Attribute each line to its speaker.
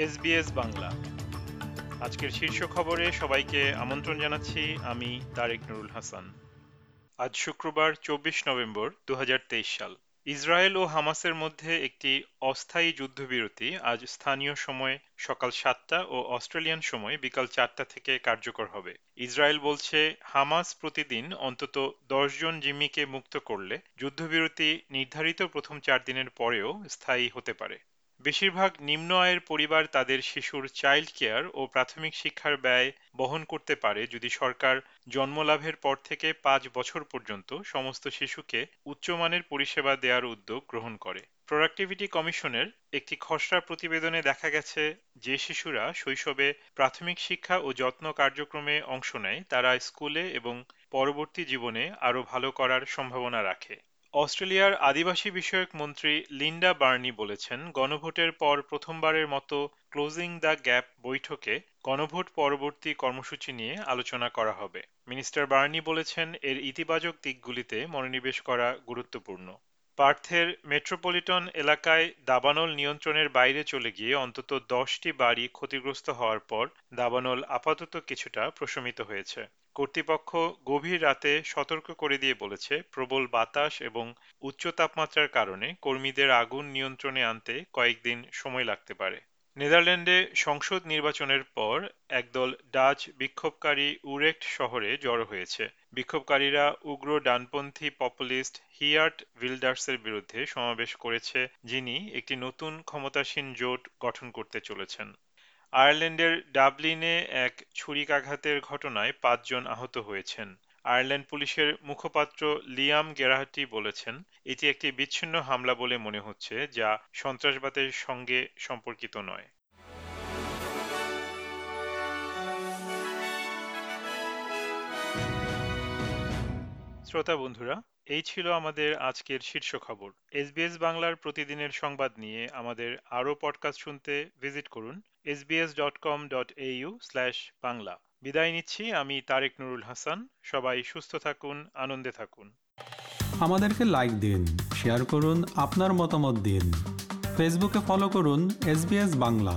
Speaker 1: SBS Bangla. আজকের শীর্ষ খবরে সবাইকে আমন্ত্রণ জানাচ্ছি আমি তারেক নুরুল হাসান। আজ শুক্রবার চব্বিশ নভেম্বর দু হাজার তেইশ সাল। ইসরায়েল ও হামাসের মধ্যে একটি অস্থায়ী যুদ্ধবিরতি আজ স্থানীয় সময় সকাল সাতটা ও অস্ট্রেলিয়ান সময় বিকাল চারটা থেকে কার্যকর হবে। ইসরায়েল বলছে, হামাস প্রতিদিন অন্তত জন জিম্মিকে মুক্ত করলে যুদ্ধবিরতি নির্ধারিত প্রথম চার দিনের পরেও স্থায়ী হতে পারে। বেশিরভাগ নিম্ন আয়ের পরিবার তাদের শিশুর চাইল্ড কেয়ার ও প্রাথমিক শিক্ষার ব্যয় বহন করতে পারে যদি সরকার জন্মলাভের পর থেকে পাঁচ বছর পর্যন্ত সমস্ত শিশুকে উচ্চমানের পরিষেবা দেওয়ার উদ্যোগ গ্রহণ করে। প্রোডাক্টিভিটি কমিশনের একটি খসড়া প্রতিবেদনে দেখা গেছে যে শিশুরা শৈশবে প্রাথমিক শিক্ষা ও যত্ন কার্যক্রমে অংশ নেয়, তারা স্কুলে এবং পরবর্তী জীবনে আরও ভালো করার সম্ভাবনা রাখে। অস্ট্রেলিয়ার আদিবাসী বিষয়ক মন্ত্রী লিন্ডা বার্নি বলেছেন, গণভোটের পর প্রথমবারের মতো ক্লোজিং দ্য গ্যাপ বৈঠকে গণভোট পরবর্তী কর্মসূচি নিয়ে আলোচনা করা হবে। মিনিস্টার বার্নি বলেছেন, এর ইতিবাচক দিকগুলিতে মনোনিবেশ করা গুরুত্বপূর্ণ। পার্থের মেট্রোপলিটন এলাকায় দাবানল নিয়ন্ত্রণের বাইরে চলে গিয়ে অন্তত দশটি বাড়ি ক্ষতিগ্রস্ত হওয়ার পর দাবানল আপাতত কিছুটা প্রশমিত হয়েছে। কর্তৃপক্ষ গভীর রাতে সতর্ক করে দিয়ে বলেছে, প্রবল বাতাস এবং উচ্চ তাপমাত্রার কারণে কর্মীদের আগুন নিয়ন্ত্রণে আনতে কয়েকদিন সময় লাগতে পারে। নেদারল্যান্ডে সংসদ নির্বাচনের পর একদল ডাচ বিক্ষোভকারী উরেক্ট শহরে জড়ো হয়েছে। বিক্ষোভকারীরা উগ্র ডানপন্থী পপুলিস্ট হিয়ার্ট উইল্ডার্সের বিরুদ্ধে সমাবেশ করেছে, যিনি একটি নতুন ক্ষমতাসীন জোট গঠন করতে চলেছেন। আয়ারল্যান্ডের ডাবলিনে এক ছুরিকাঘাতের ঘটনায় পাঁচজন আহত হয়েছেন। আয়ারল্যান্ড পুলিশের মুখপাত্র লিয়াম গেরাহাটি বলেছেন, এটি একটি বিচ্ছিন্ন হামলা বলে মনে হচ্ছে, যা সন্ত্রাসবাদের সঙ্গে সম্পর্কিত নয়। শ্রোতা বন্ধুরা, এই ছিল আমাদের আজকের শীর্ষ খবর। এসবিএস বাংলার প্রতিদিনের সংবাদ নিয়ে আমাদের আরও পডকাস্ট শুনতে ভিজিট করুন SBS dot com dot Bangla. বিদায় নিচ্ছি, আমি তারেক নুরুল হাসান। সবাই সুস্থ থাকুন, আনন্দে থাকুন।
Speaker 2: আমাদেরকে লাইক দিন শেয়ার করুন, আপনার মতামত দিন। ফেসবুকে ফলো করুন এস বাংলা